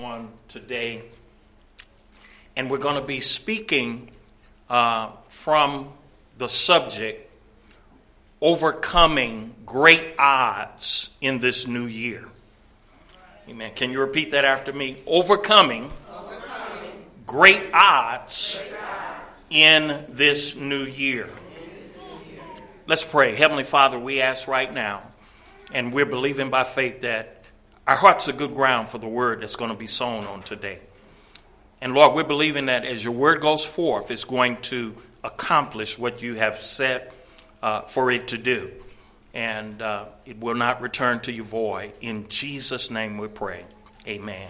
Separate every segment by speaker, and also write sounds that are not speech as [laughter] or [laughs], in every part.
Speaker 1: on today, and we're going to be speaking uh, from the subject overcoming great odds in this new year. Amen. Can you repeat that after me? Overcoming, overcoming great, odds great odds in this new year. Let's pray. Heavenly Father, we ask right now, and we're believing by faith that our hearts are good ground for the word that's going to be sown on today. And Lord, we're believing that as your word goes forth, it's going to accomplish what you have set uh, for it to do. And uh, it will not return to you void. In Jesus' name we pray. Amen.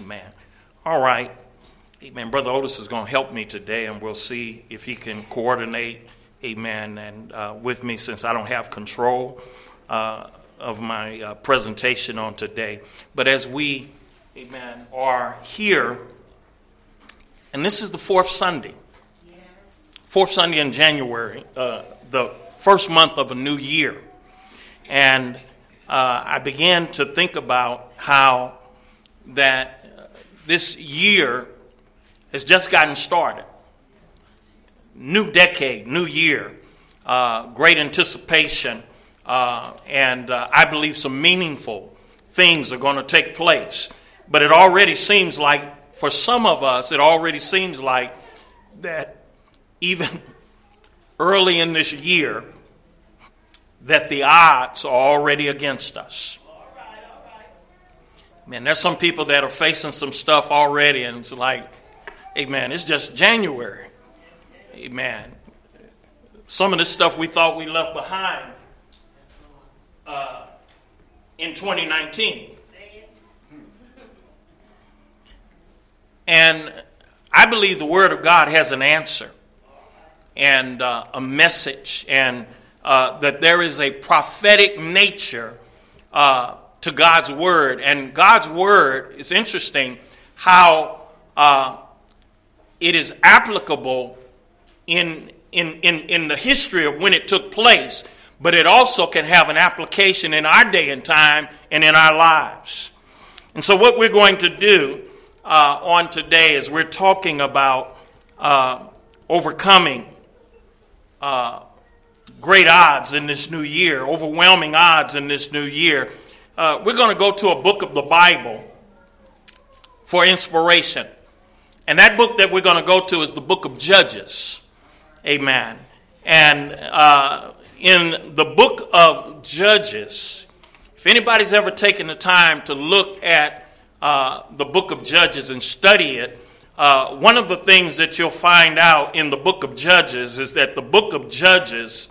Speaker 1: Amen. Amen. All right. Amen. Brother Otis is going to help me today, and we'll see if he can coordinate, amen, and uh, with me since I don't have control. Uh, of my uh, presentation on today. But as we, amen, are here, and this is the fourth Sunday, fourth Sunday in January, uh, the first month of a new year. And uh, I began to think about how that uh, this year has just gotten started. New decade, new year, uh, great anticipation uh, and uh, I believe some meaningful things are going to take place. But it already seems like, for some of us, it already seems like that even [laughs] early in this year, that the odds are already against us. Man, there's some people that are facing some stuff already, and it's like, hey, man, it's just January. Hey, man, some of this stuff we thought we left behind uh, in 2019. And I believe the Word of God has an answer and uh, a message, and uh, that there is a prophetic nature uh, to God's Word. And God's Word is interesting how uh, it is applicable in, in, in, in the history of when it took place but it also can have an application in our day and time and in our lives. And so, what we're going to do uh, on today is we're talking about uh, overcoming uh, great odds in this new year, overwhelming odds in this new year. Uh, we're going to go to a book of the Bible for inspiration. And that book that we're going to go to is the book of Judges. Amen. And uh, in the book of Judges, if anybody's ever taken the time to look at uh, the book of Judges and study it, uh, one of the things that you'll find out in the book of Judges is that the book of Judges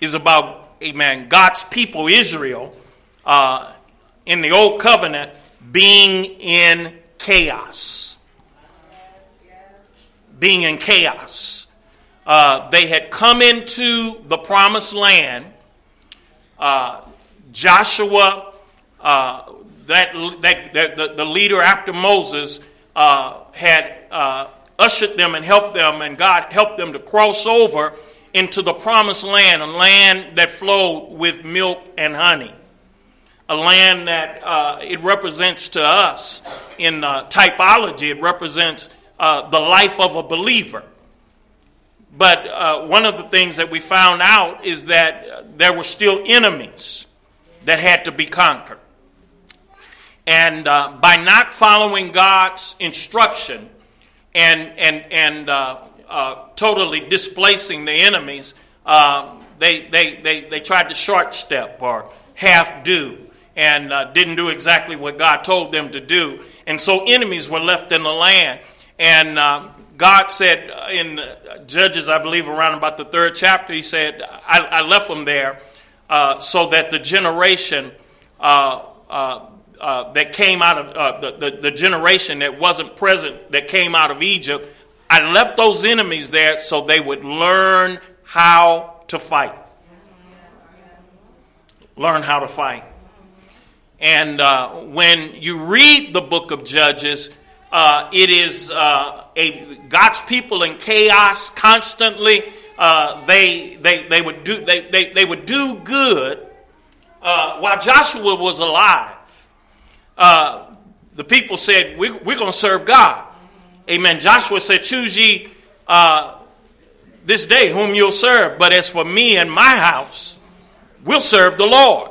Speaker 1: is about, amen, God's people, Israel, uh, in the Old Covenant being in chaos. Being in chaos. Uh, they had come into the promised land. Uh, Joshua, uh, that, that, that the, the, leader after Moses, uh, had uh, ushered them and helped them, and God helped them to cross over into the promised land, a land that flowed with milk and honey. A land that it represents to us in typology, it represents the life of a believer. But uh, one of the things that we found out is that there were still enemies that had to be conquered. And uh, by not following God's instruction and, and, and uh, uh totally displacing the enemies, uh, they, they, they, they tried to short step or half do and uh, didn't do exactly what God told them to do. And so enemies were left in the land. And God said uh, in Judges, I believe, around about the third chapter, He said, I, I left them there uh, so that the generation uh, uh, uh that came out of uh, the, the, the generation that wasn't present, that came out of Egypt, I left those enemies there so they would learn how to fight. Learn how to fight. And when you read the book of Judges, uh, it is uh, a God's people in chaos constantly. Uh, they, they, they, would do, they, they, they would do good uh, while Joshua was alive. Uh, the people said, we, We're going to serve God. Amen. Joshua said, Choose ye uh, this day whom you'll serve. But as for me and my house, we'll serve the Lord.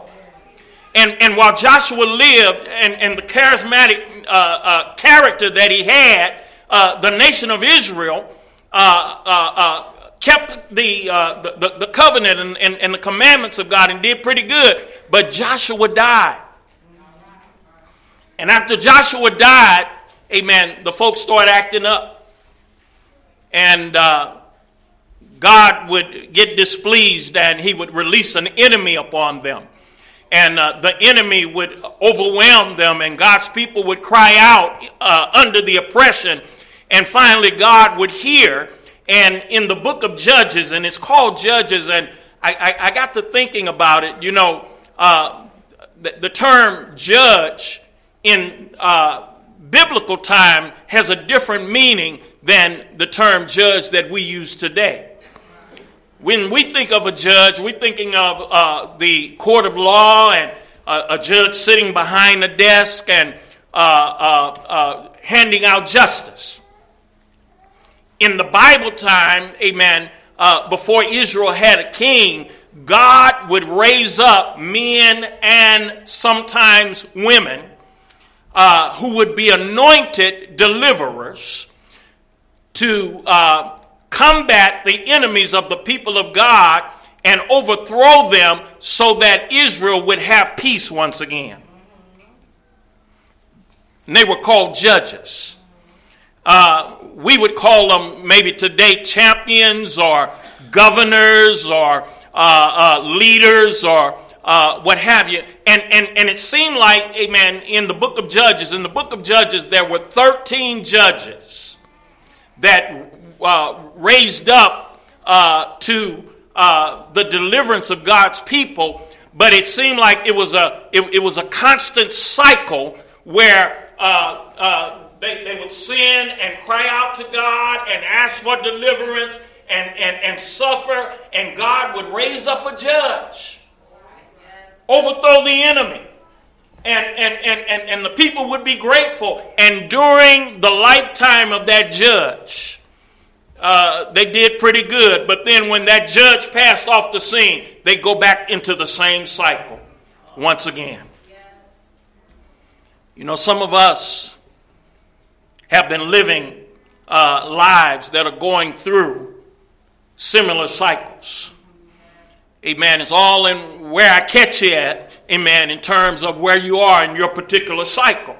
Speaker 1: And, and while Joshua lived and, and the charismatic uh, uh, character that he had, uh, the nation of Israel uh, uh, uh, kept the, the, the, covenant and, and, and the commandments of God and did pretty good. But Joshua died. And after Joshua died, amen, the folks started acting up. And uh, God would get displeased and he would release an enemy upon them. And uh, the enemy would overwhelm them, and God's people would cry out uh, under the oppression. And finally, God would hear. And in the book of Judges, and it's called Judges, and I, I, I got to thinking about it. You know, uh, the, the, term judge in uh, biblical time has a different meaning than the term judge that we use today. When we think of a judge, we're thinking of uh, the court of law and a judge sitting behind a desk and uh, uh, uh, handing out justice. In the Bible time, amen, before Israel had a king, God would raise up men and sometimes women uh, who would be anointed deliverers to uh, combat the enemies of the people of God and overthrow them so that Israel would have peace once again. And they were called judges. Uh, we would call them maybe today champions or governors or uh, uh, leaders or uh, what have you. And, and, and it seemed like, amen, in the book of Judges, in the book of Judges, there were 13 judges that uh, raised up uh, to the deliverance of God's people, but it seemed like it was a, it, it was a constant cycle where uh, uh, they, they would sin and cry out to God and ask for deliverance and, and, and suffer, and God would raise up a judge overthrow the enemy. And, and, and, and, and the people would be grateful. And during the lifetime of that judge, uh, they did pretty good. But then when that judge passed off the scene, they go back into the same cycle once again. You know, some of us have been living uh, lives that are going through similar cycles. Amen. It's all in where I catch you at. Amen. In terms of where you are in your particular cycle.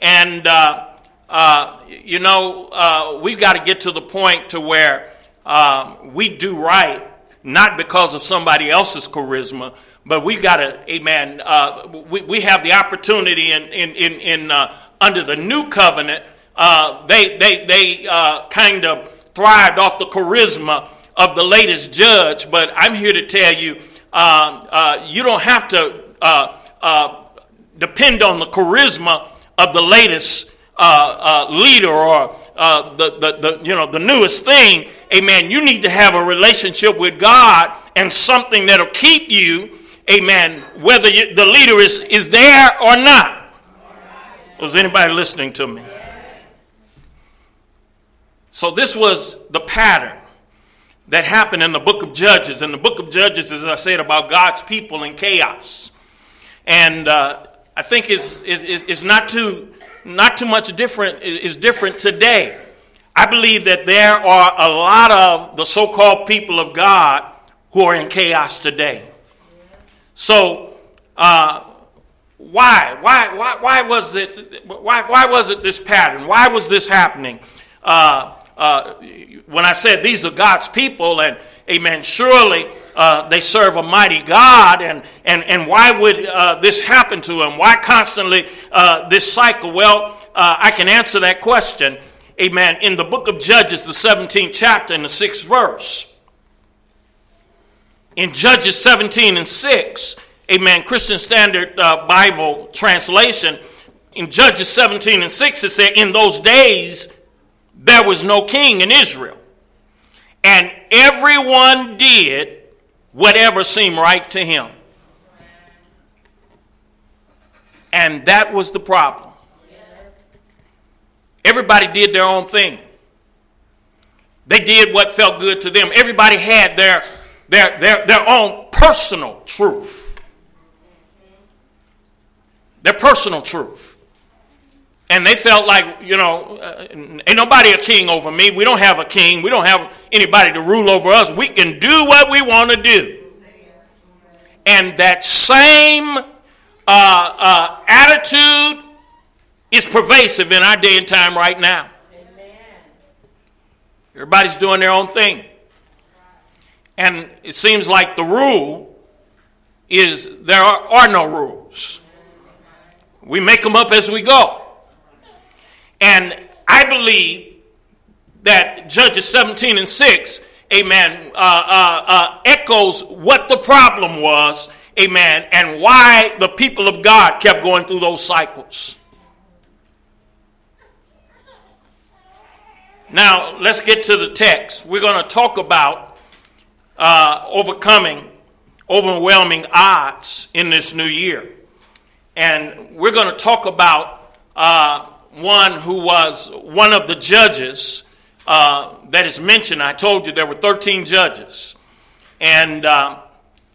Speaker 1: And, uh, uh, you know, uh, we've got to get to the point to where um, we do right, not because of somebody else's charisma, but we've got to, amen, uh, we, we have the opportunity in, in, in, in uh, under the new covenant, uh, they, they, they kind of thrived off the charisma of the latest judge, but I'm here to tell you uh, uh, you don't have to uh, uh depend on the charisma of the latest uh, uh, leader or the, the, the, you know, the newest thing. Amen. You need to have a relationship with God and something that'll keep you, amen, whether you, the leader is, is there or not. Was anybody listening to me? So this was the pattern that happened in the book of Judges. And the book of Judges, as I said, about God's people in chaos. And uh, I think is is is not too not too much different is different today. I believe that there are a lot of the so-called people of God who are in chaos today. So uh, why why why why was it why why was it this pattern? Why was this happening? Uh, uh, when I said these are God's people, and amen, surely uh, they serve a mighty God, and, and, and why would uh, this happen to them? Why constantly uh, this cycle? Well, uh, I can answer that question, amen, in the book of Judges, the 17th chapter, in the 6th verse. In Judges 17 and 6, amen, Christian Standard uh, Bible translation, in Judges 17 and 6, it said, In those days, there was no king in Israel. And everyone did whatever seemed right to him. And that was the problem. everybody did their own thing. They did what felt good to them. Everybody had their, their, their, their own personal truth. Their personal truth. And they felt like, you know, uh, ain't nobody a king over me. We don't have a king. We don't have anybody to rule over us. We can do what we want to do. And that same uh, uh, attitude is pervasive in our day and time right now. Everybody's doing their own thing. And it seems like the rule is there are, are no rules. We make them up as we go. And I believe that Judges 17 and 6, amen, uh, uh, uh, echoes what the problem was, amen, and why the people of God kept going through those cycles. Now, let's get to the text. We're going to talk about uh, overcoming overwhelming odds in this new year. And we're going to talk about uh, one who was one of the judges uh, that is mentioned. I told you there were 13 judges. And uh,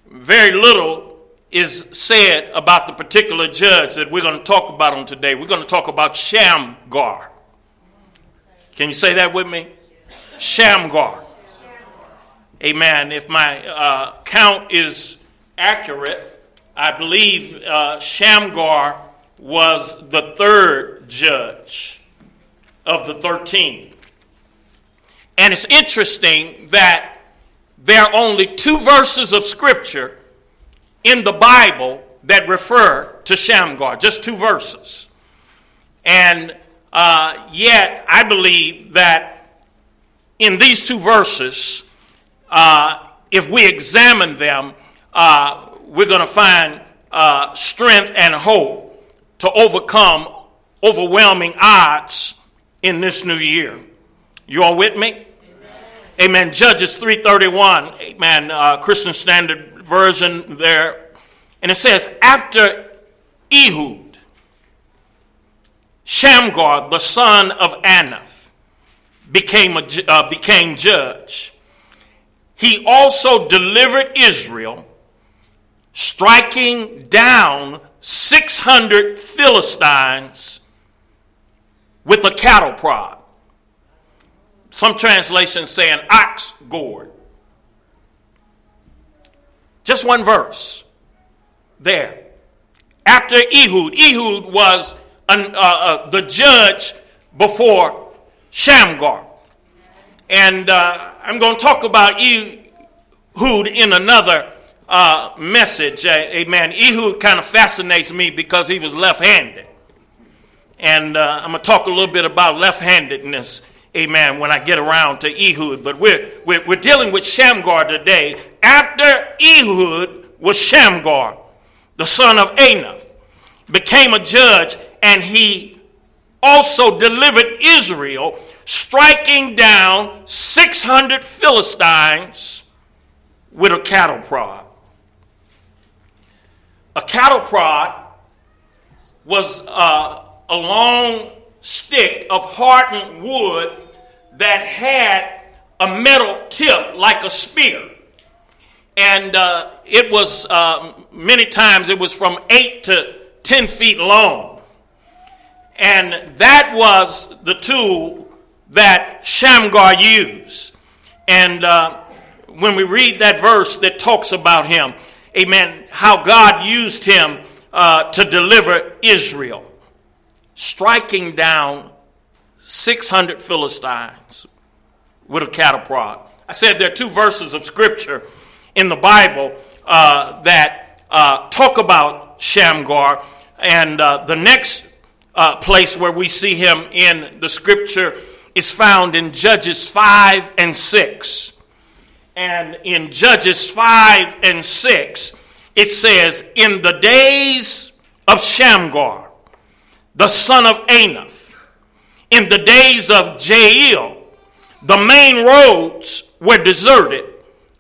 Speaker 1: very little is said about the particular judge that we're going to talk about on today. We're going to talk about Shamgar. Can you say that with me? Shamgar. Amen. If my uh, count is accurate, I believe uh, Shamgar was the third judge of the 13. And it's interesting that there are only two verses of scripture in the Bible that refer to Shamgar, just two verses. And uh, yet, I believe that in these two verses, uh, if we examine them, uh, we're going to find uh, strength and hope to overcome overwhelming odds in this new year. You all with me? Amen. amen. Judges 331, amen. Uh, Christian Standard Version there. And it says, after Ehud, Shamgar, the son of Anath, became, a, uh, became judge. He also delivered Israel, striking down 600 Philistines with a cattle prod. Some translations say an ox goad. Just one verse there. After Ehud, Ehud was uh, uh, the judge before Shamgar. And uh, I'm going to talk about Ehud in another uh, message. amen. Ehud kind of fascinates me because he was left handed. And uh, I'm going to talk a little bit about left handedness, amen, when I get around to Ehud. But we're, we're, we're dealing with Shamgar today. After Ehud was Shamgar, the son of Anath, became a judge and he also delivered Israel, striking down 600 Philistines with a cattle prod. A cattle prod was uh, a long stick of hardened wood that had a metal tip like a spear. And uh, it was, uh, many times, it was from 8 to 10 feet long. And that was the tool that Shamgar used. And uh, when we read that verse that talks about him, amen, how God used him uh, to deliver Israel, striking down 600 Philistines with a cattle prod. I said there are two verses of scripture in the Bible uh, that uh, talk about Shamgar. And uh, the next uh, place where we see him in the scripture is found in Judges 5 and 6. And in Judges 5 and 6, it says, In the days of Shamgar, the son of Anath, in the days of Jael, the main roads were deserted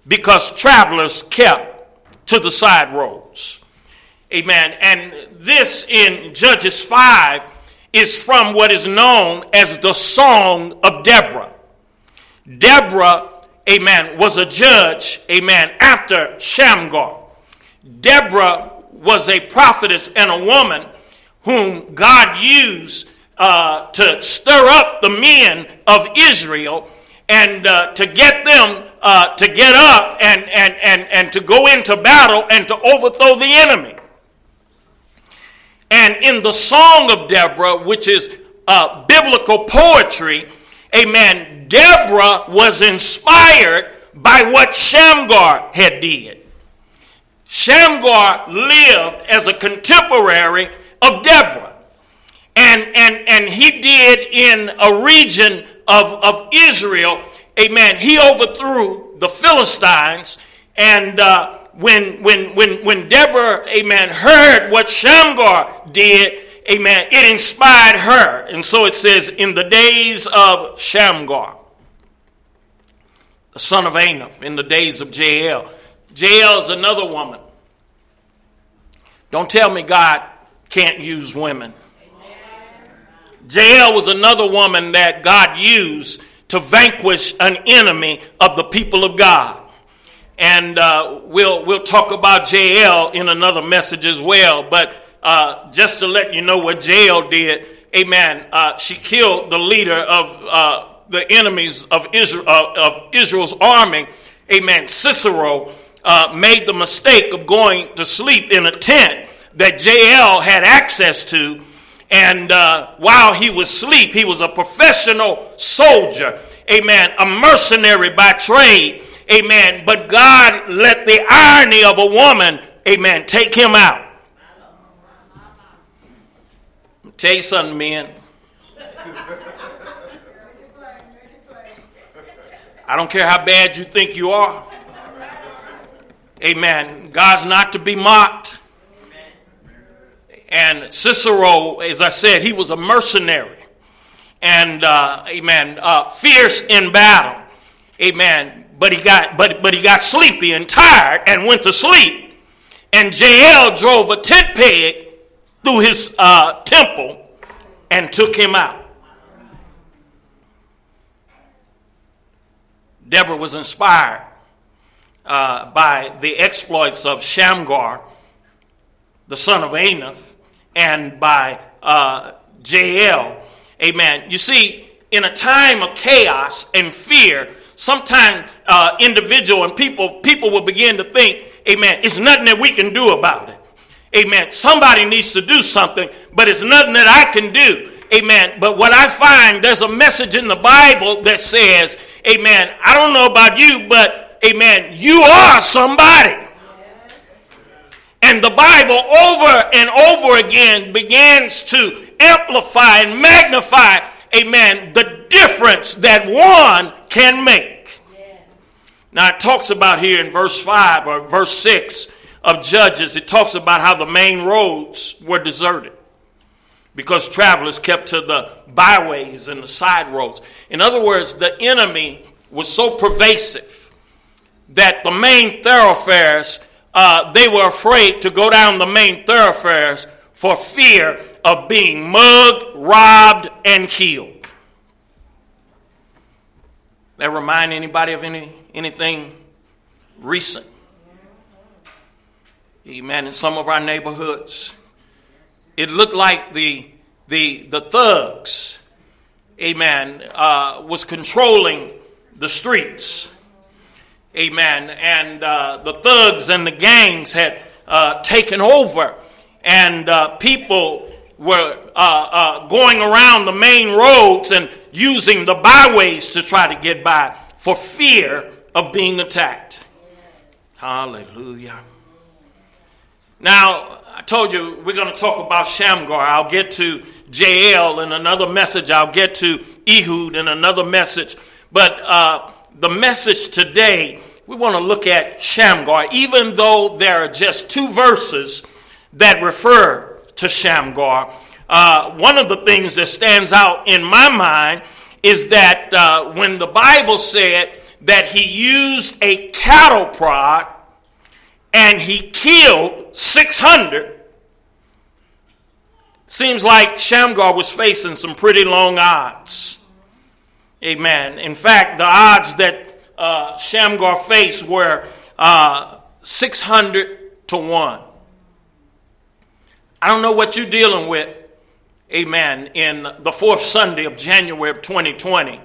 Speaker 1: because travelers kept to the side roads. Amen. And this in Judges 5 is from what is known as the Song of Deborah. Deborah, amen, was a judge, amen, after Shamgar. Deborah was a prophetess and a woman whom God used uh, to stir up the men of Israel and uh, to get them uh, to get up and, and, and, and to go into battle and to overthrow the enemy. And in the Song of Deborah, which is uh, biblical poetry, amen, Deborah was inspired by what Shamgar had did. Shamgar lived as a contemporary of Deborah. And, and, and he did in a region of, of Israel, amen, he overthrew the Philistines and uh, when, when, when, when Deborah, amen, heard what Shamgar did, amen, it inspired her. And so it says, in the days of Shamgar, the son of Anath, in the days of Jael. Jael is another woman. Don't tell me God can't use women. Jael was another woman that God used to vanquish an enemy of the people of God and uh, we'll we'll talk about Jael in another message as well. But uh, just to let you know what Jael did, Amen. Uh, she killed the leader of uh, the enemies of Israel uh, of Israel's army, Amen. Sisera uh, made the mistake of going to sleep in a tent that Jael had access to. And while he was asleep, he was a professional soldier, amen, a mercenary by trade Amen. But God let the irony of a woman, amen, take him out. Tell you something, men. I don't care how bad you think you are. Amen. God's not to be mocked. And Sisera, as I said, he was a mercenary. And, uh, amen, uh, fierce in battle. Amen but he got but but he got sleepy and tired and went to sleep. And Jael drove a tent peg through his uh, temple and took him out. Deborah was inspired uh, by the exploits of Shamgar, the son of Anath, and by uh, Jael. Amen. You see, in a time of chaos and fear, sometimes uh, individual and people people will begin to think, Amen. It's nothing that we can do about it. Amen. Somebody needs to do something, but it's nothing that I can do. Amen. But what I find, there's a message in the Bible that says, Amen. I don't know about you, but Amen. You are somebody. And the Bible over and over again begins to amplify and magnify, amen, the difference that one can make. Now, it talks about here in verse 5 or verse 6 of Judges, it talks about how the main roads were deserted because travelers kept to the byways and the side roads. In other words, the enemy was so pervasive that the main thoroughfares, uh, they were afraid to go down the main thoroughfares for fear of being mugged, robbed, and killed. That remind anybody of any anything recent? Amen. In some of our neighborhoods, it looked like the the the thugs, amen, uh, was controlling the streets, amen, and uh, the thugs and the gangs had uh, taken over, and uh, people were uh, uh, going around the main roads and using the byways to try to get by for fear of being attacked. Hallelujah. Now, I told you we're going to talk about Shamgar. I'll get to Jael in another message. I'll get to Ehud in another message. But uh, the message today, we want to look at Shamgar, even though there are just two verses that refer to Shamgar. Uh, one of the things that stands out in my mind is that uh, when the Bible said that he used a cattle prod and he killed 600, seems like Shamgar was facing some pretty long odds. Amen. In fact, the odds that uh, Shamgar faced were uh, 600 to 1. I don't know what you're dealing with, amen, in the fourth Sunday of January of 2020.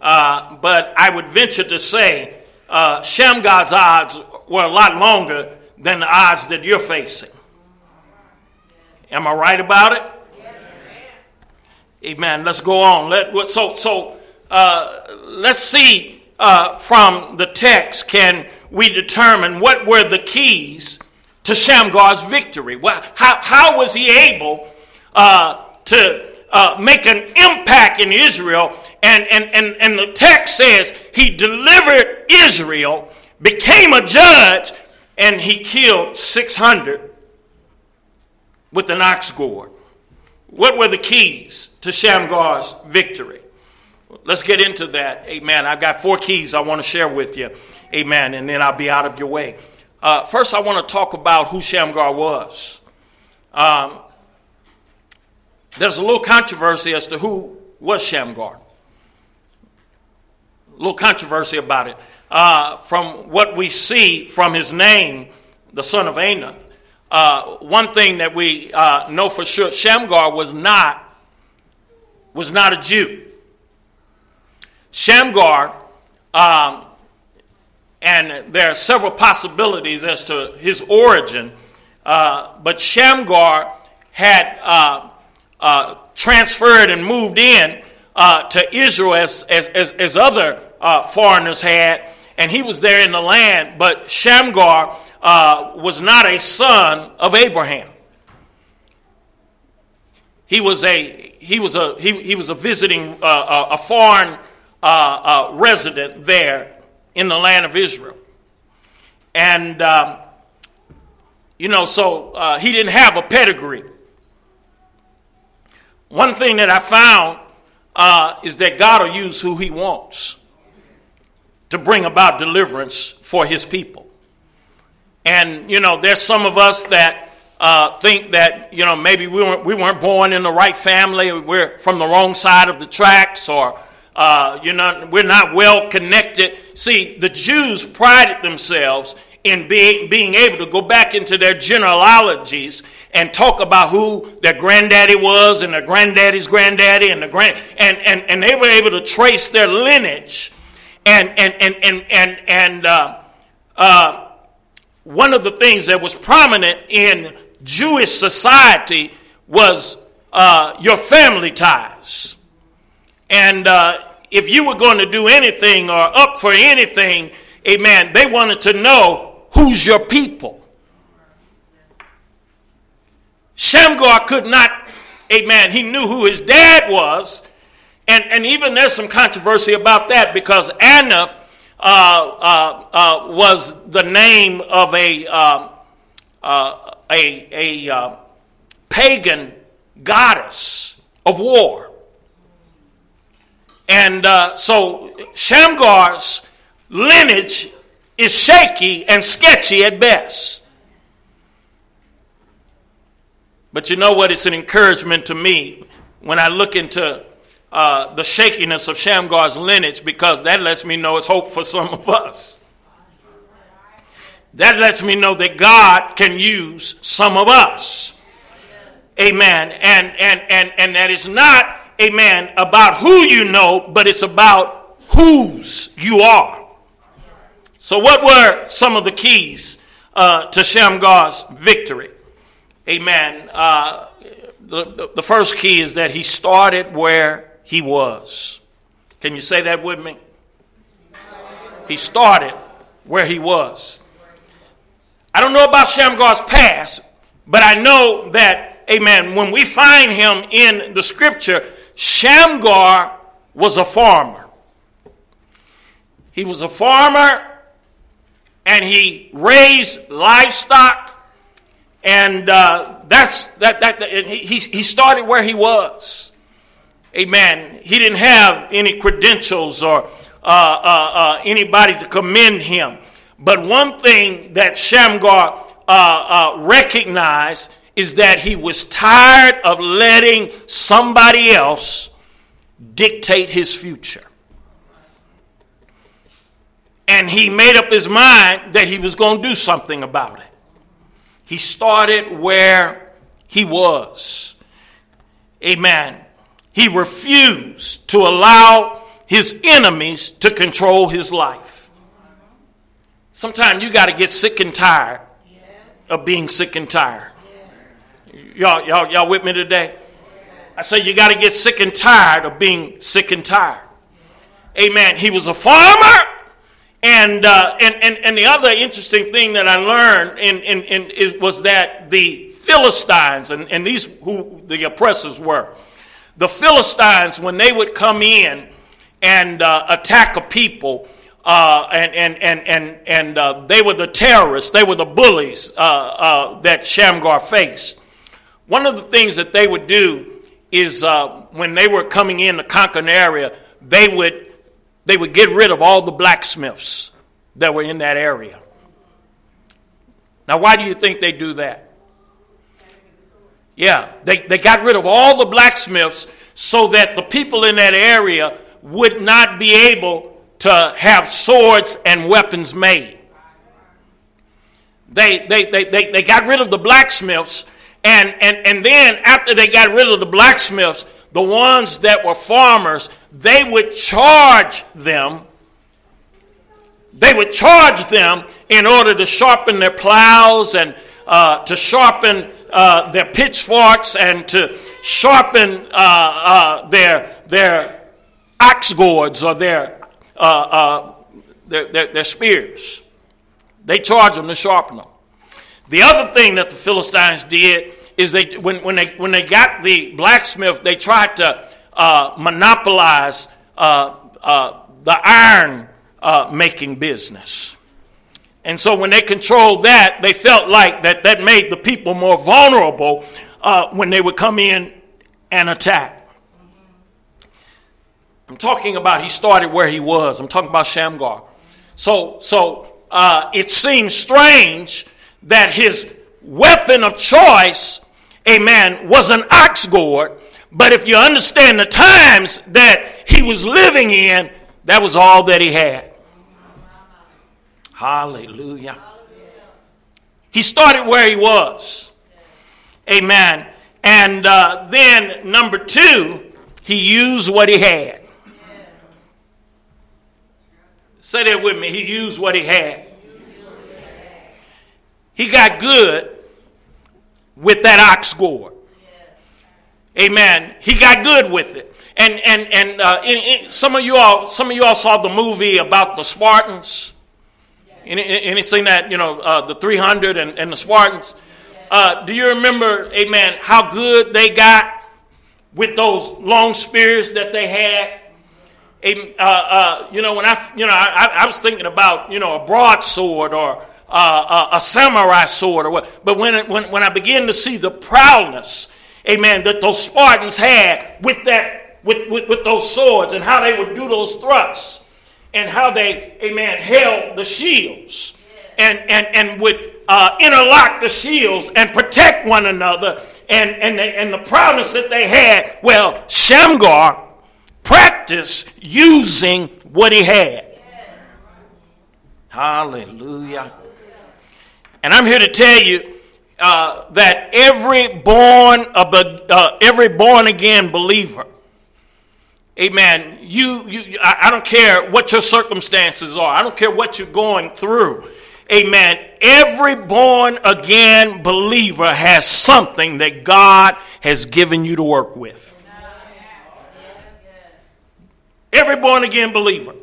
Speaker 1: Uh, but I would venture to say uh, Shamgar's odds were a lot longer than the odds that you're facing. Am I right about it? Amen. Let's go on. Let, so, so uh, let's see uh, from the text can we determine what were the keys to Shamgar's victory? Well, how, how was he able uh, to uh, make an impact in Israel? And, and, and, and the text says he delivered Israel, became a judge, and he killed 600 with an ox goad. What were the keys to Shamgar's victory? Let's get into that. Amen. I've got four keys I want to share with you. Amen. And then I'll be out of your way. Uh, first, I want to talk about who Shamgar was. Um, there's a little controversy as to who was Shamgar. A little controversy about it. Uh, from what we see from his name, the son of Anath, uh, one thing that we uh, know for sure, Shamgar was not was not a Jew. Shamgar um, and there are several possibilities as to his origin. Uh, but Shamgar had uh, uh, transferred and moved in to Israel as, as, as, as other uh, foreigners had, and he was there in the land. But Shamgar uh, was not a son of Abraham. He was a he was a he, he was a visiting a foreign resident there in the land of Israel. And, um, you know, so uh, he didn't have a pedigree. One thing that I found uh, is that God will use who he wants to bring about deliverance for his people. And, you know, there's some of us that uh, think that, you know, maybe we weren't, we weren't born in the right family, we're from the wrong side of the tracks, or uh, you know, we're not well connected. See, the Jews prided themselves in being, being able to go back into their genealogies and talk about who their granddaddy was and their granddaddy's granddaddy and the grand and, and, and they were able to trace their lineage and and and and and, and uh, uh, one of the things that was prominent in Jewish society was uh, your family ties. And uh, if you were going to do anything or up for anything, amen, they wanted to know who's your people. Shamgar could not, amen, he knew who his dad was. And, and even there's some controversy about that because Anath uh, uh, uh, was the name of a, um, uh, a, a uh, pagan goddess of war. And uh, so Shamgar's lineage is shaky and sketchy at best. But you know what? It's an encouragement to me when I look into uh, the shakiness of Shamgar's lineage because that lets me know it's hope for some of us. That lets me know that God can use some of us. Amen. And and and and that is not amen, about who you know, but it's about whose you are. So, what were some of the keys uh, to Shamgar's victory? Amen. Uh, the, the first key is that he started where he was. Can you say that with me? He started where he was. I don't know about Shamgar's past, but I know that, amen, when we find him in the scripture, Shamgar was a farmer. He was a farmer and he raised livestock. And uh, that's that, that, that he, he started where he was. Amen. He didn't have any credentials or uh, uh, uh anybody to commend him. But one thing that Shamgar uh, uh, recognized is that he was tired of letting somebody else dictate his future. And he made up his mind that he was going to do something about it. He started where he was. Amen. He refused to allow his enemies to control his life. Sometimes you got to get sick and tired of being sick and tired. Y'all, y'all, y'all with me today? I say you got to get sick and tired of being sick and tired. Amen. He was a farmer. And, uh, and, and, and the other interesting thing that I learned in, in, in, was that the Philistines, and, and these who the oppressors were, the Philistines, when they would come in and uh, attack a people, uh, and and and and and uh, they were the terrorists, they were the bullies uh, uh, that Shamgar faced. One of the things that they would do is uh, when they were coming in to conquer an area, they would they would get rid of all the blacksmiths that were in that area. Now, why do you think they do that? Yeah, they, they got rid of all the blacksmiths so that the people in that area would not be able to have swords and weapons made. They, they, they, they, they got rid of the blacksmiths and, and, and then after they got rid of the blacksmiths, the ones that were farmers, they would charge them. They would charge them in order to sharpen their plows and uh, to sharpen uh, their pitchforks and to sharpen uh, uh their, their ox goads or their, uh, uh, their, their, their spears. They charge them to sharpen them. The other thing that the Philistines did is they when, when they when they got the blacksmith, they tried to uh, monopolize uh, uh, the iron making business. And so when they controlled that, they felt like that that made the people more vulnerable uh, when they would come in and attack. I'm talking about he started where he was. I'm talking about Shamgar. So so uh, it seems strange that his weapon of choice, amen, was an ox goad. But if you understand the times that he was living in, that was all that he had. Hallelujah. He started where he was. Amen. And uh, then, number two, he used what he had. Say that with me. He used what he had. He got good with that ox goad. Amen. He got good with it. And and and uh, in, in, some of you all some of you all saw the movie about the Spartans. Any, any seen that you know uh, the 300 and, and the Spartans? Uh, do you remember, Amen? How good they got with those long spears that they had. Uh, uh, you know, when I, you know, I, I was thinking about, you know, a broadsword or uh, a, a, samurai sword or what. But when, when, when I began to see the proudness, amen, that those Spartans had with that, with, with, with those swords and how they would do those thrusts and how they, amen, held the shields and, and, and would uh, interlock the shields and protect one another and, and, they, and the proudness that they had. Well, Shamgar practiced using what he had. Hallelujah. And I'm here to tell you uh, that every born, uh, every born again believer, amen, you, you I, don't care what your circumstances are, I don't care what you're going through. Amen. Every born again believer has something that God has given you to work with. Every born again believer.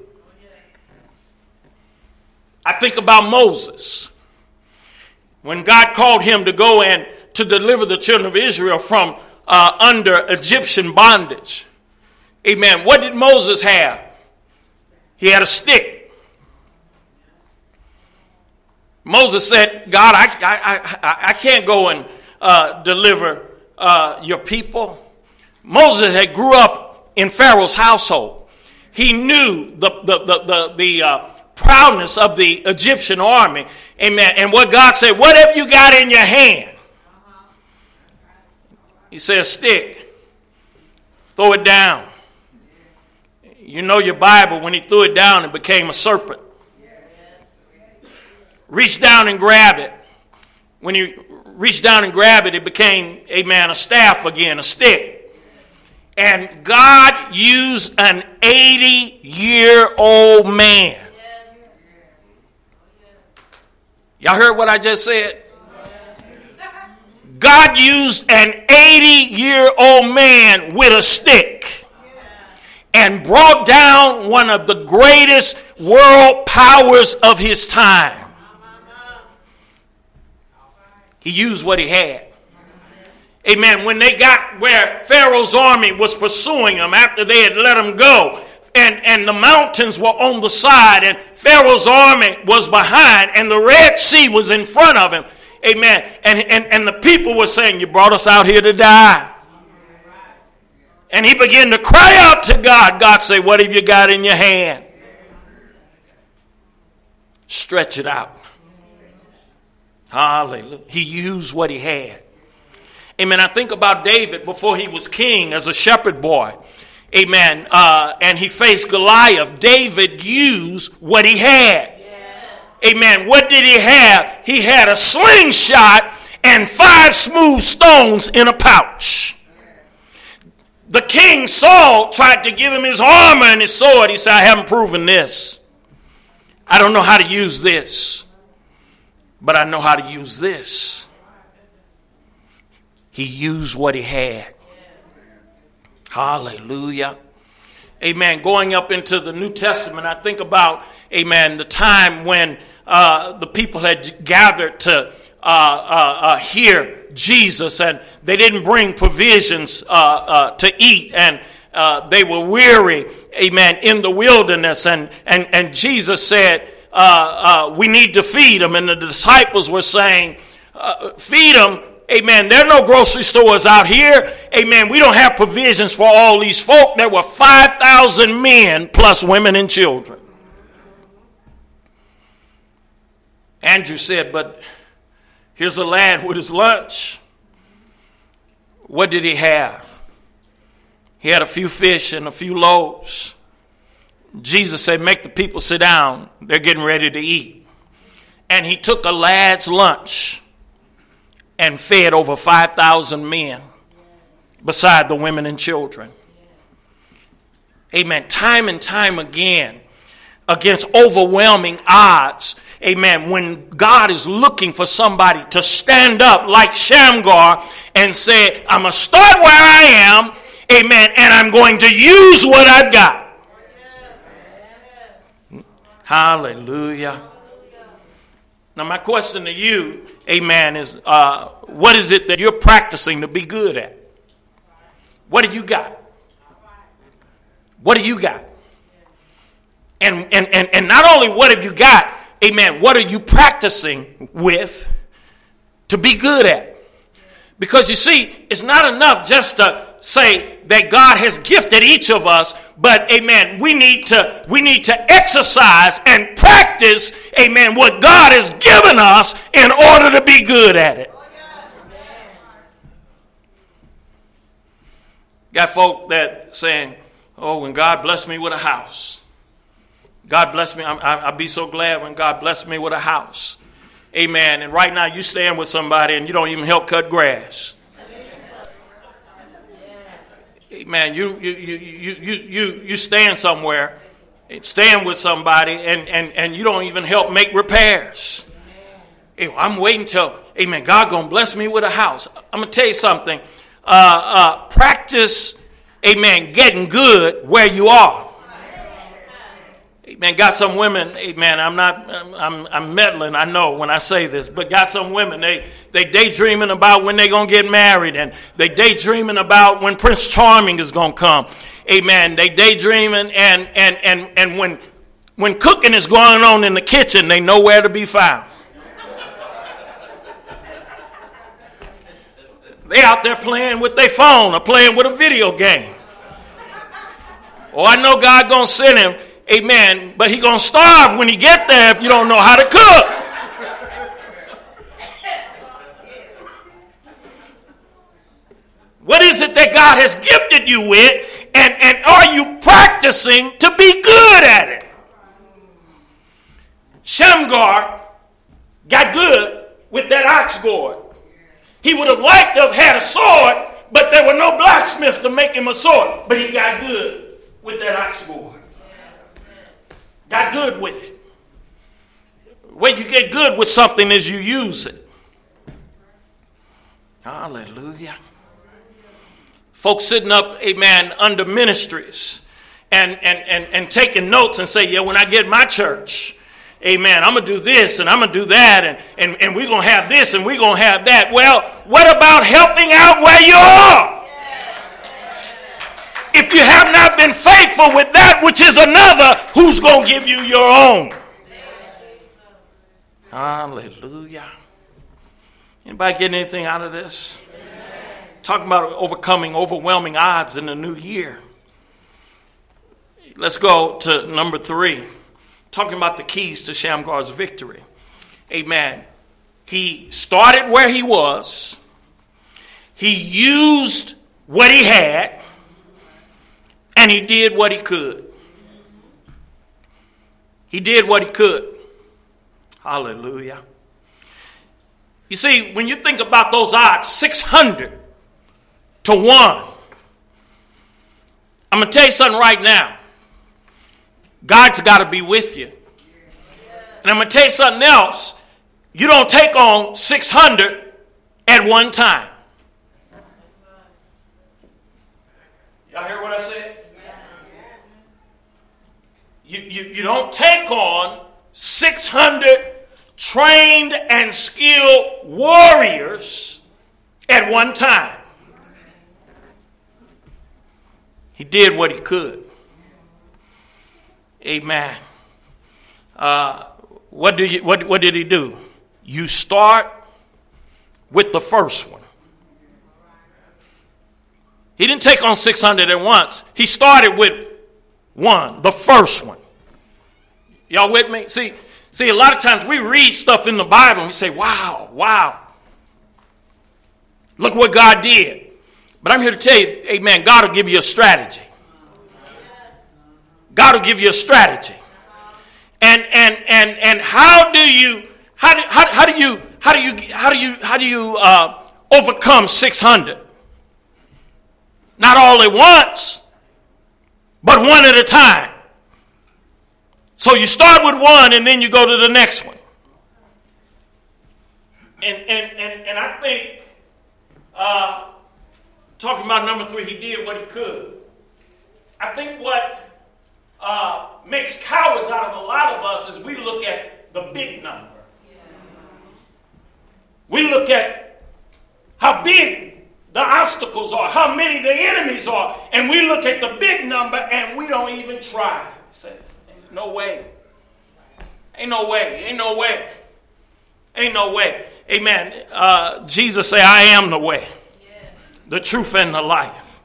Speaker 1: I think about Moses when God called him to go and to deliver the children of Israel from uh, under Egyptian bondage. Amen. What did Moses have? He had a stick. Moses said, God, I, I, I, I can't go and uh, deliver uh, your people. Moses had grew up in Pharaoh's household. He knew the, the, the, the, the uh, proudness of the Egyptian army. Amen. And what God said, whatever you got in your hand, He said, stick, throw it down. You know your Bible, when he threw it down, it became a serpent. Reach down and grab it. When he reached down and grabbed it, it became, a man a staff again, a stick. And God used an 80 year old man. Y'all heard what I just said? God used an 80 year old man with a stick and brought down one of the greatest world powers of his time. He used what he had. Amen. When they got where Pharaoh's army was pursuing them after they had let them go, and, and the mountains were on the side, and Pharaoh's army was behind, and the Red Sea was in front of him. Amen. And, and, and the people were saying, You brought us out here to die. And he began to cry out to God. God said, What have you got in your hand? Stretch it out. Hallelujah. He used what he had. Amen. I think about David before he was king as a shepherd boy. Amen. Uh, and he faced Goliath. David used what he had. Amen. What did he have? He had a slingshot and five smooth stones in a pouch. The king Saul tried to give him his armor and his sword. He said, I haven't proven this. I don't know how to use this, but I know how to use this. He used what he had. Hallelujah. Amen. Going up into the New Testament, I think about, amen, the time when uh, the people had gathered to uh, uh, uh hear Jesus and they didn't bring provisions uh, uh, to eat and they were weary, amen, in the wilderness. And, and, and Jesus said, We need to feed them. And the disciples were saying, Feed them Amen. There are no grocery stores out here. Amen. We don't have provisions for all these folk. There were 5,000 men plus women and children. Andrew said, But here's a lad with his lunch. What did he have? He had a few fish and a few loaves. Jesus said, Make the people sit down. They're getting ready to eat. And he took a lad's lunch and fed over 5,000 men beside the women and children. Amen. Time and time again, against overwhelming odds, amen, when God is looking for somebody to stand up like Shamgar and say, I'm going to start where I am, amen, and I'm going to use what I've got. Hallelujah. Now, my question to you, amen, is uh, what is it that you're practicing to be good at? What do you got? What do you got? And, and, and, and not only what have you got, amen, what are you practicing with to be good at? Because you see, it's not enough just to say that God has gifted each of us, but amen, we need to we need to exercise and practice, amen, what God has given us in order to be good at it. Got folk that saying, "Oh, when God blessed me with a house, God bless me. I, will be so glad when God bless me with a house." Amen. And right now you stand with somebody and you don't even help cut grass. Man, you you you you you you, stand somewhere, stand with somebody, and, and, and you don't even help make repairs. I'm waiting till, amen, God gonna bless me with a house. I'm gonna tell you something. Uh, uh, practice, amen, getting good where you are. Man, got some women, man, I'm not, I'm, I'm meddling, I know when I say this, but got some women, they, they daydreaming about when they going to get married, and they daydreaming about when Prince Charming is going to come. Amen. They daydreaming, and, and, and, and when, when cooking is going on in the kitchen, they know where to be found. they out there playing with their phone or playing with a video game. Oh, I know God gonna send him Amen. But he gonna starve when he get there if you don't know how to cook. What is it that God has gifted you with? And, and are you practicing to be good at it? Shamgar got good with that ox goad. He would have liked to have had a sword, but there were no blacksmiths to make him a sword. But he got good with that ox goad. Got good with it. When you get good with something is you use it. Hallelujah. Folks sitting up, amen, under ministries and, and, and, and taking notes and say, yeah, when I get my church, amen, I'm going to do this and I'm going to do that and, and, and we're going to have this and we're going to have that. Well, what about helping out where you are? If you have not been faithful with that which is another, who's going to give you your own? Hallelujah. Anybody getting anything out of this? Talking about overcoming overwhelming odds in the new year. Let's go to number three. Talking about the keys to Shamgar's victory. Amen. He started where he was. He used what he had. And he did what he could. He did what he could. Hallelujah. You see, when you think about those odds, 600 to 1, I'm going to tell you something right now. God's got to be with you. And I'm going to tell you something else. You don't take on 600 at one time. Y'all hear what I said? You, you, you don't take on 600 trained and skilled warriors at one time. He did what he could. Amen. Uh, what, do you, what, what did he do? You start with the first one. He didn't take on 600 at once. He started with one, the first one. Y'all with me? See, see, a lot of times we read stuff in the Bible and we say, wow, wow. Look what God did. But I'm here to tell you, amen, God will give you a strategy. God will give you a strategy. And and and and how do you how do, how, how do you how do you how do you how do you uh, overcome 600? Not all at once, but one at a time. So you start with one and then you go to the next one. And, and, and, and I think, uh, talking about number three, he did what he could. I think what uh, makes cowards out of a lot of us is we look at the big number. We look at how big the obstacles are, how many the enemies are, and we look at the big number and we don't even try. Say, no way. Ain't no way. Ain't no way. Ain't no way. Amen. Uh, Jesus say, I am the way, yes. the truth, and the life.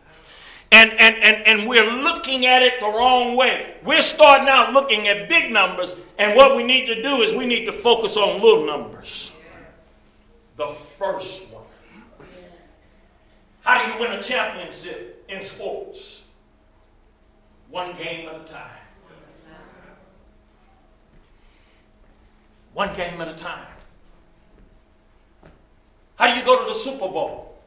Speaker 1: And, and, and, and we're looking at it the wrong way. We're starting out looking at big numbers, and what we need to do is we need to focus on little numbers. Yes. The first one. How do you win a championship in sports? One game at a time. One game at a time. How do you go to the Super Bowl?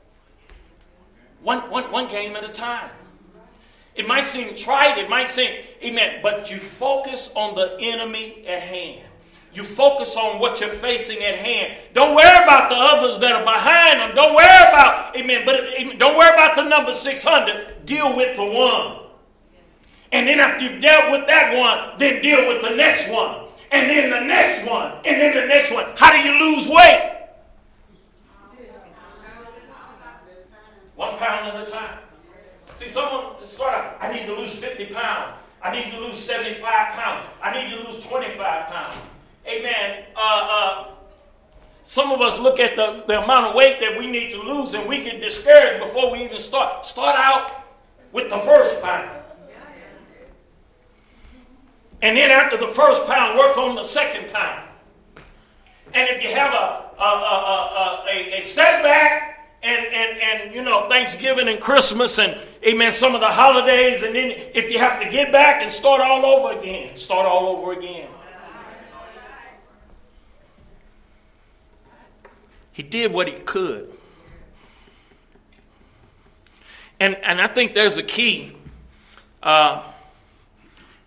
Speaker 1: One, one, one game at a time. It might seem trite, it might seem, amen, but you focus on the enemy at hand. You focus on what you're facing at hand. Don't worry about the others that are behind them. Don't worry about, amen, but don't worry about the number 600. Deal with the one. And then after you've dealt with that one, then deal with the next one and then the next one, and then the next one. How do you lose weight? One pound at a time. See, someone start out, I need to lose 50 pounds. I need to lose 75 pounds. I need to lose 25 pounds. Amen. Uh, uh, some of us look at the, the amount of weight that we need to lose and we get discouraged before we even start. Start out with the first pound. And then after the first pound, work on the second pound. And if you have a, a, a, a, a setback and, and, and you know Thanksgiving and Christmas and amen some of the holidays and then if you have to get back and start all over again start all over again he did what he could. And and I think there's a key uh,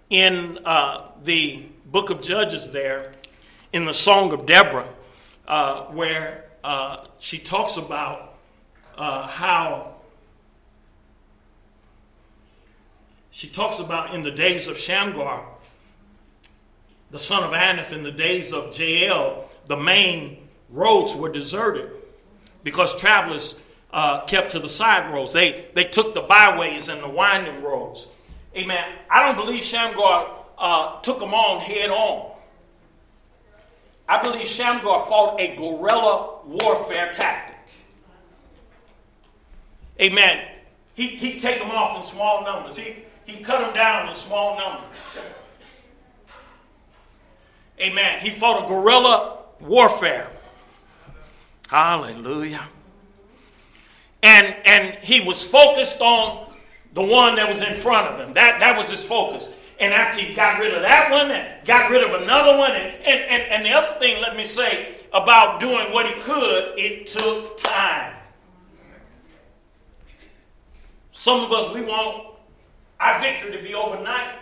Speaker 1: in uh, the book of Judges there in the Song of Deborah uh, where uh, she talks about uh, how she talks about in the days of Shamgar, the son of Anath, in the days of Jael, the main roads were deserted because travelers uh, kept to the side roads. They, they took the byways and the winding roads. Amen. I don't believe Shamgar uh, took them on head on. I believe Shamgar fought a guerrilla warfare tactic. Amen. He, he'd take them off in small numbers. He, he cut them down in small numbers. Amen. He fought a guerrilla warfare. Hallelujah. And, and he was focused on the one that was in front of him. That, that was his focus. And after he got rid of that one and got rid of another one, and, and, and, and the other thing, let me say, about doing what he could, it took time. Some of us, we want our victory to be overnight.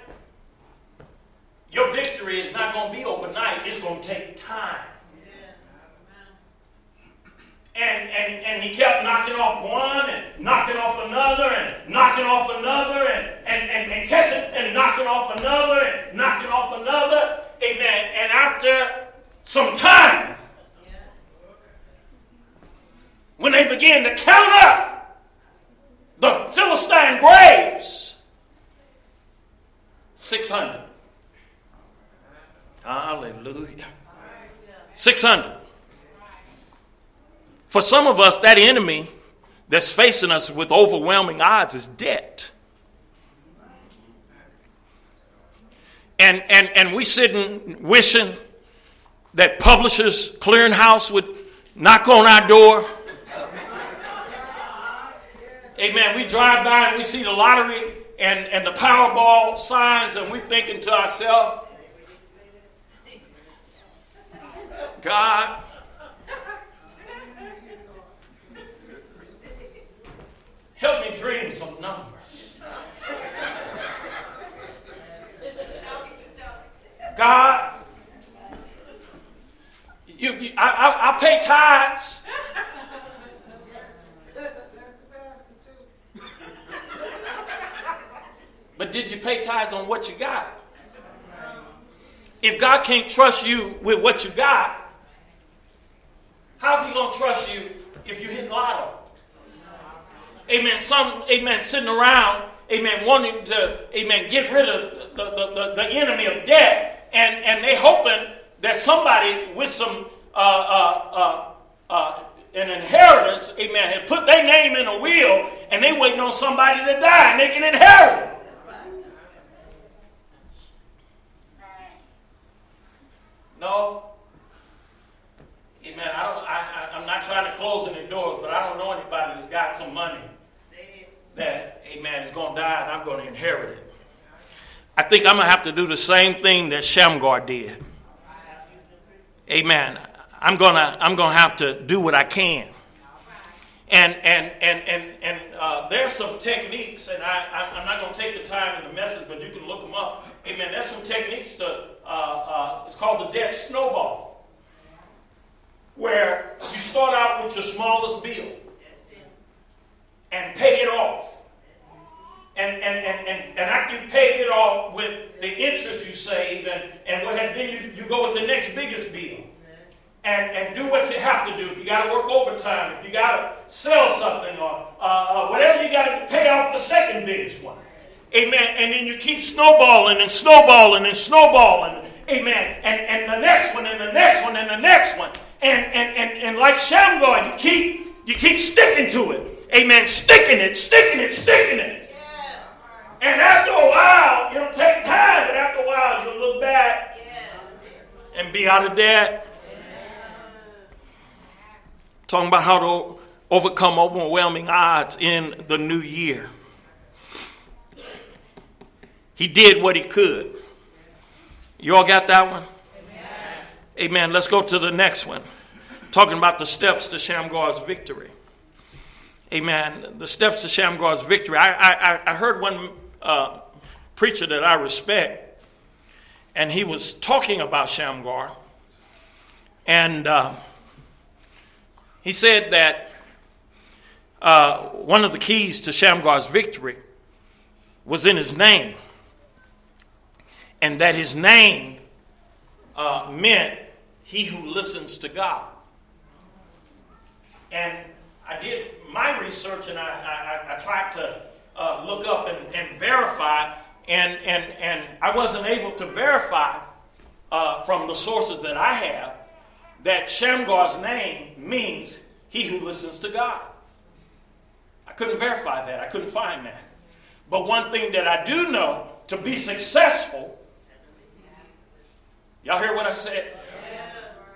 Speaker 1: Your victory is not going to be overnight, it's going to take time. And, and, and he kept knocking off one and knocking off another and knocking off another and, and, and, and catching and knocking off another and knocking off another. Amen. And after some time, when they began to count up, the Philistine graves, 600. Hallelujah. 600. For some of us, that enemy that's facing us with overwhelming odds is debt. And, and, and we sitting wishing that Publishers Clearinghouse would knock on our door Amen. We drive by and we see the lottery and, and the Powerball signs, and we're thinking to ourselves, God, help me dream some numbers. God, you, you I, I, I pay tithes. But did you pay tithes on what you got? If God can't trust you with what you got, how's He going to trust you if you hit lotto? Amen. Some, amen, sitting around, amen, wanting to, amen, get rid of the, the, the, the enemy of debt, and, and they hoping that somebody with some uh, uh, uh, uh an inheritance, amen, has put their name in a will, and they waiting on somebody to die and they can inherit it. No. Amen. I don't, I, I, am not trying to close any doors, but I don't know anybody that's got some money amen, is going to die and I'm going to inherit it. I think I'm going to have to do the same thing that Shamgar did. Amen. I'm going to, I'm going to have to do what I can. And, and, and, and, and uh, there's some techniques, and I, I'm not going to take the time in the message, but you can look them up. Amen. There's some techniques to, uh, uh, it's called the debt snowball, where you start out with your smallest bill and pay it off. And, and, and, and, and after you pay it off with the interest you save, and, and then you, you go with the next biggest bill and, and do what you have to do. If you got to work overtime, if you got to sell something, or uh, uh whatever you got to pay off the second biggest one. Amen. And then you keep snowballing and snowballing and snowballing. Amen. And, and the next one and the next one and the next one. And, and, and, and like Shamgar, you keep, you keep sticking to it. Amen. Sticking it, sticking it, sticking it. And after a while, it'll take time, but after a while, you'll look back and be out of debt. Talking about how to overcome overwhelming odds in the new year. He did what he could. You all got that one? Amen. Amen. Let's go to the next one. Talking about the steps to Shamgar's victory. Amen. The steps to Shamgar's victory. I, I, I heard one uh, preacher that I respect, and he was talking about Shamgar. And uh, he said that uh, one of the keys to Shamgar's victory was in his name and that his name uh, meant he who listens to God. And I did my research and I, I, I tried to uh, look up and, and, verify, and, and, and I wasn't able to verify uh, from the sources that I have that Shamgar's name means he who listens to God. I couldn't verify that, I couldn't find that. But one thing that I do know to be successful Y'all hear what I said?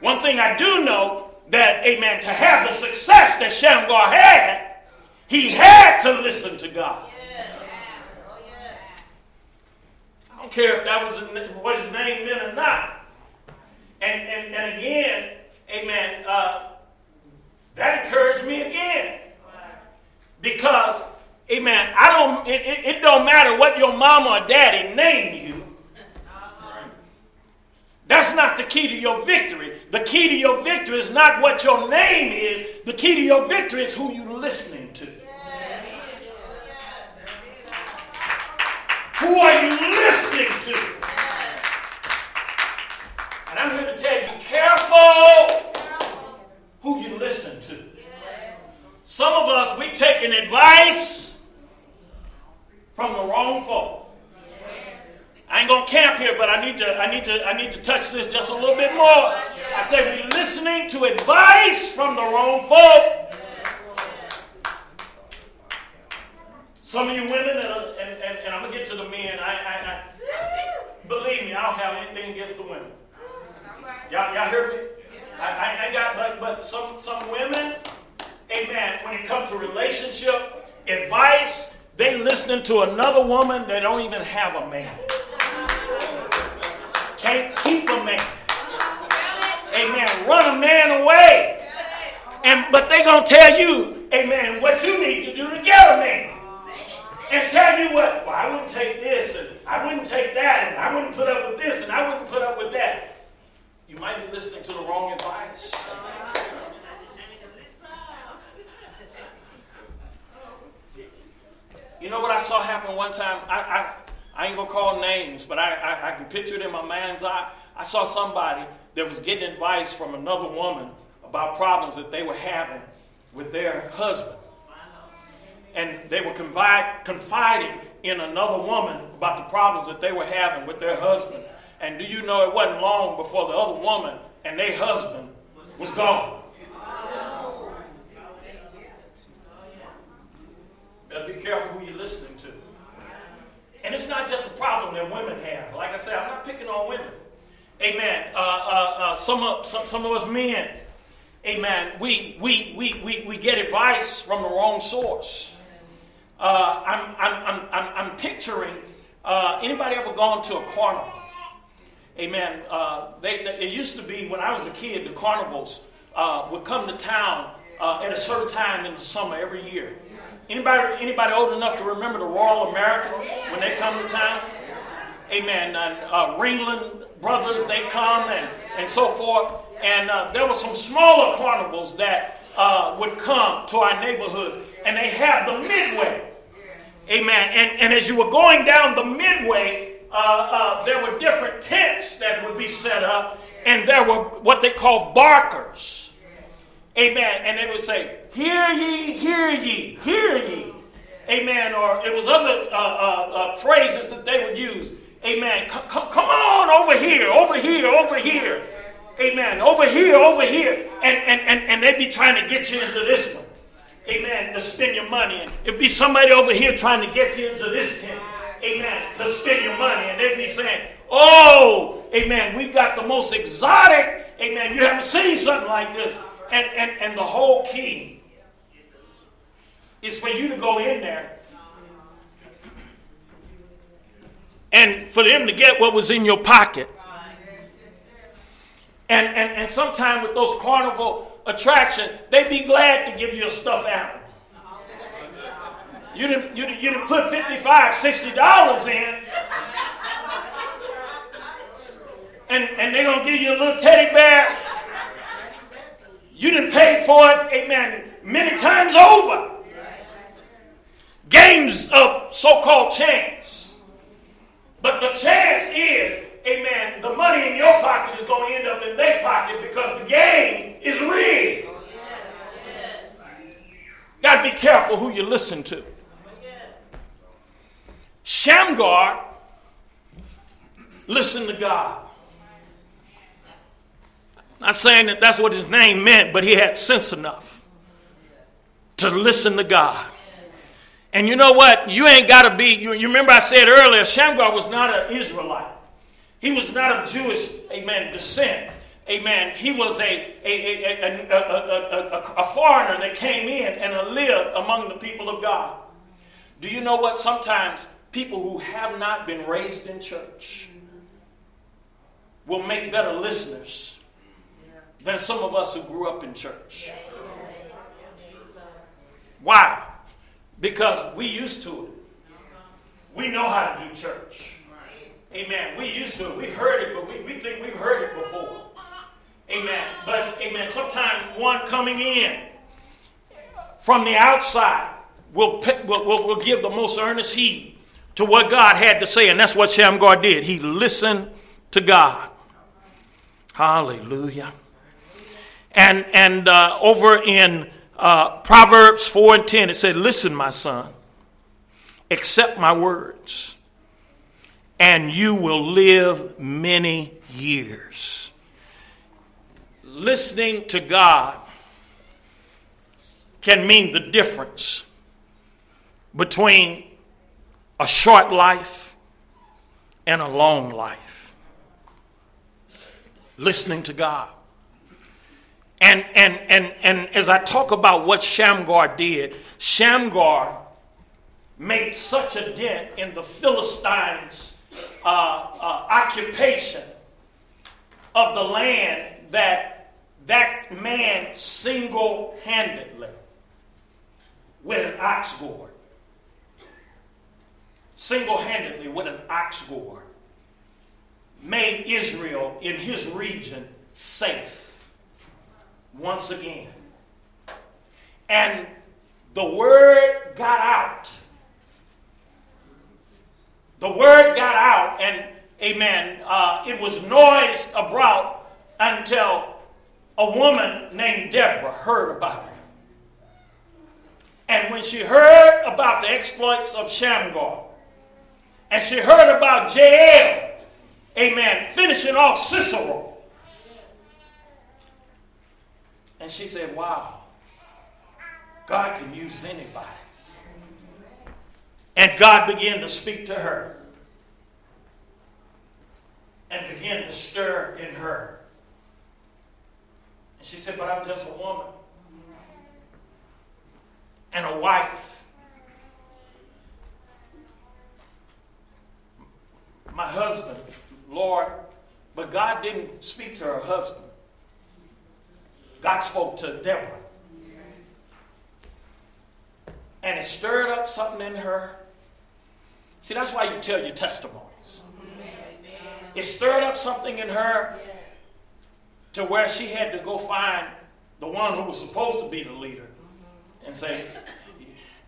Speaker 1: One thing I do know that, amen, to have the success that Shamgar had, he had to listen to God. I don't care if that was what his name meant or not. And, and, and again, amen, uh, that encouraged me again. Because, amen, I don't, it, it, it don't matter what your mama or daddy name you. That's not the key to your victory. The key to your victory is not what your name is. The key to your victory is who you're listening to. Who are you listening to? And I'm here to tell you, careful who you listen to. Some of us, we taking advice from the wrong folk. I ain't gonna camp here, but I need to, I need to, I need to touch this just a little bit more. I say we listening to advice from the wrong folk. Some of you women, and, and, and, and I'm gonna get to the men. I, I, I, believe me, I don't have anything against the women. Y'all, y'all hear me? I, I, got, but, but some, some women, amen. When it comes to relationship advice, they listening to another woman that don't even have a man. Can't keep a man. Amen. Run a man away. And but they gonna tell you, amen, what you need to do to get a man. And tell you what, well, I wouldn't take this, and I wouldn't take that, and I wouldn't put up with this, and I wouldn't put up with that. You might be listening to the wrong advice. You know what I saw happen one time? I, I, I ain't gonna call names, but I, I, I, can picture it in my mind's eye. I saw somebody that was getting advice from another woman about problems that they were having with their husband. And they were confide, confiding in another woman about the problems that they were having with their husband. And do you know it wasn't long before the other woman and their husband was gone? Better be careful who you're listening to. And it's not just a problem that women have. Like I said, I'm not picking on women. Amen. Uh, uh, uh, some, of, some, some of us men, amen, we, we, we, we, we get advice from the wrong source. Uh, I'm, I'm, I'm, I'm, picturing uh, anybody ever gone to a carnival? Amen. Uh, they, they, it used to be when I was a kid, the carnivals would come to town at a certain time in the summer every year. Anybody, anybody old enough to remember the Royal American when they come to town? Amen. And uh, Ringling Brothers, they come and, and so forth. And uh, there were some smaller carnivals that uh, would come to our neighborhoods, and they had the midway. Amen. And, and as you were going down the midway, uh, uh, there were different tents that would be set up, and there were what they call barkers. Amen. And they would say, Hear ye, hear ye, hear ye. Amen. Or it was other uh, uh, uh, phrases that they would use. Amen. Come, come, come on over here, over here, over here. Amen. Over here, over here. And, and, and, and they'd be trying to get you into this one. Amen. To spend your money. And it'd be somebody over here trying to get you into this tent. Amen. To spend your money. And they'd be saying, Oh, amen. We've got the most exotic. Amen. You haven't seen something like this. And, and, and the whole key is for you to go in there and for them to get what was in your pocket. And, and, and sometimes with those carnival attractions, they'd be glad to give you a stuffed animal. You didn't, you, didn't, you didn't put 55 $60 in. And, and they're going to give you a little teddy bear. You didn't pay for it, amen, many times over. Games of so called chance. But the chance is, amen, the money in your pocket is going to end up in their pocket because the game is rigged. Got to be careful who you listen to. Shamgar listened to God. Not saying that that's what his name meant, but he had sense enough to listen to God. And you know what? You ain't got to be. You, you, remember I said earlier, Shamgar was not an Israelite. He was not of Jewish, amen, descent. Amen. He was a, a, a, a, a foreigner that came in and lived among the people of God. Do you know what? Sometimes people who have not been raised in church will make better listeners than some of us who grew up in church. Why? Because we used to it. We know how to do church. Amen. We used to it. We've heard it, but we, we think we've heard it before. Amen. But, amen, sometimes one coming in from the outside will, will, will, give the most earnest heed to what God had to say, and that's what Shamgar did. He listened to God. Hallelujah. And, and uh, over in uh, Proverbs 4 and 10, it said, Listen, my son, accept my words, and you will live many years. Listening to God can mean the difference between a short life and a long life. Listening to God. And, and, and, and as I talk about what Shamgar did, Shamgar made such a dent in the Philistines' uh, uh, occupation of the land that that man single handedly, with an ox goad, single handedly with an ox goad, made Israel in his region safe once again. And the word got out. The word got out, and amen, uh, it was noised abroad until a woman named Deborah heard about it. And when she heard about the exploits of Shamgar, and she heard about Jael, amen, finishing off Sisera, And she said, Wow, God can use anybody. And God began to speak to her and began to stir in her. And she said, But I'm just a woman and a wife. My husband, Lord, but God didn't speak to her husband. God spoke to Deborah. And it stirred up something in her. See, that's why you tell your testimonies. It stirred up something in her to where she had to go find the one who was supposed to be the leader and say,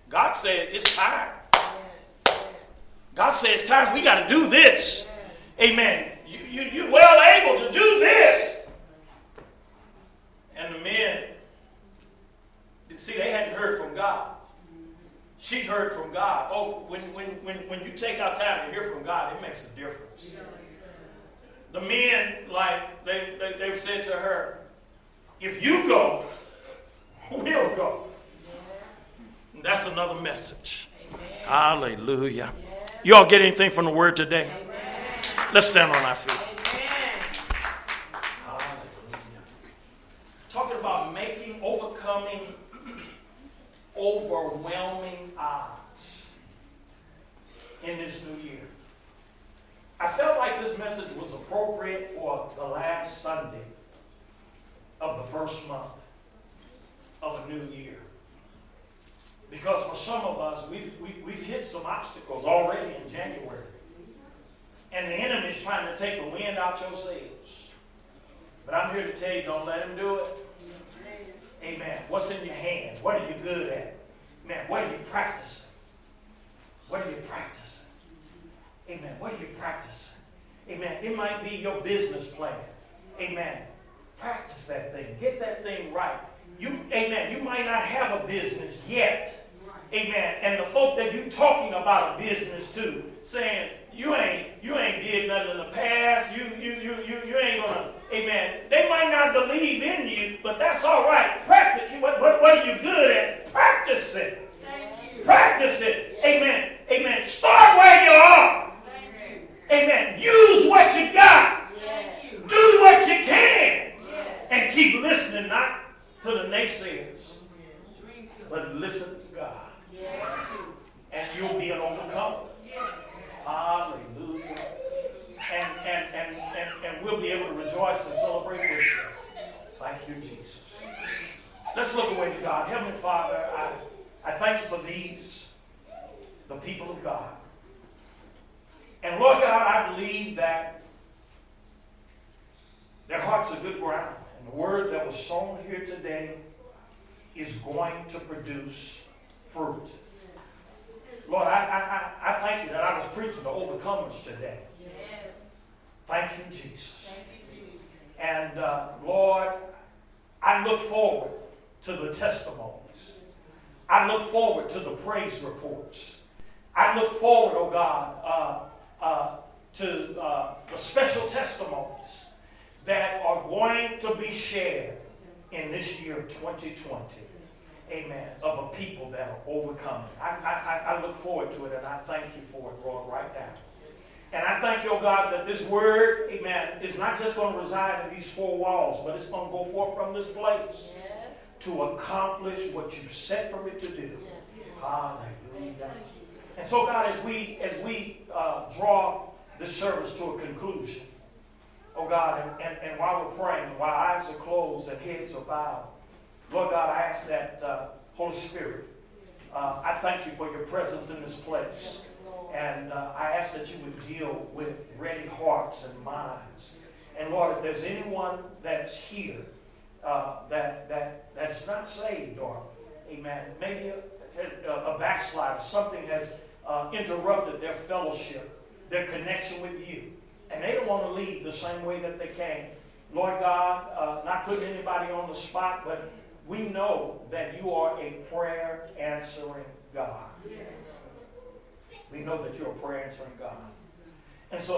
Speaker 1: God said it's time. God said it's time. We got to do this. Amen. You, you, you're well able to do this. And the men, see, they hadn't heard from God. She heard from God. Oh, when, when, when, when you take out time to hear from God, it makes a difference. The men, like, they, they, they've said to her, if you go, [laughs] we'll go. And that's another message. Hallelujah. You all get anything from the word today? Let's stand on our feet. overwhelming odds in this new year. I felt like this message was appropriate for the last Sunday of the first month of a new year. Because for some of us, we've, we've, we've hit some obstacles already in January. And the enemy's trying to take the wind out your sails. But I'm here to tell you, don't let him do it. Amen. What's in your hand? What are you good at? Man, what are you practicing? What are you practicing? Amen. What are you practicing? Amen. It might be your business plan. Amen. Practice that thing. Get that thing right. You, amen. You might not have a business yet. Amen. And the folk that you're talking about a business to, saying, you ain't, you ain't did nothing in the past. You, you, you, you, you ain't gonna, amen. They might not believe in you, but that's all right. Practice. What, what, what are you good at? Practice it. Practice it. Amen. Amen. Start where you are. Amen. Use what you got. Do what you can. And keep listening, not to the naysayers, but listen to God. And you'll be an overcomer. Hallelujah. And, and, and, and, and we'll be able to rejoice and celebrate with you. Thank you, Jesus. Let's look away to God. Heavenly Father, I, I thank you for these, the people of God. And Lord God, I believe that their hearts are good ground. And the word that was sown here today is going to produce fruit. Lord, I, I, I, thank you that I was preaching to overcomers today. Yes. Thank you, Jesus. Thank you, Jesus. And uh, Lord, I look forward to the testimonies. I look forward to the praise reports. I look forward, oh God, uh, uh, to uh, the special testimonies that are going to be shared in this year of 2020 amen, of a people that are overcoming. I, I, I look forward to it and I thank you for it, Lord, right now. And I thank you, oh God, that this word, amen, is not just going to reside in these four walls, but it's going to go forth from this place yes. to accomplish what you set for it to do. Yes. Hallelujah. And so, God, as we as we uh, draw this service to a conclusion, oh God, and, and, and while we're praying, while eyes are closed and heads are bowed, Lord God, I ask that, uh, Holy Spirit, uh, I thank you for your presence in this place. And uh, I ask that you would deal with ready hearts and minds. And Lord, if there's anyone that's here uh, that, that, that is not saved or, amen, maybe a, a backslider, something has uh, interrupted their fellowship, their connection with you, and they don't want to leave the same way that they came. Lord God, uh, not putting anybody on the spot, but we know that you are a prayer answering God. We know that you're a prayer answering God. And so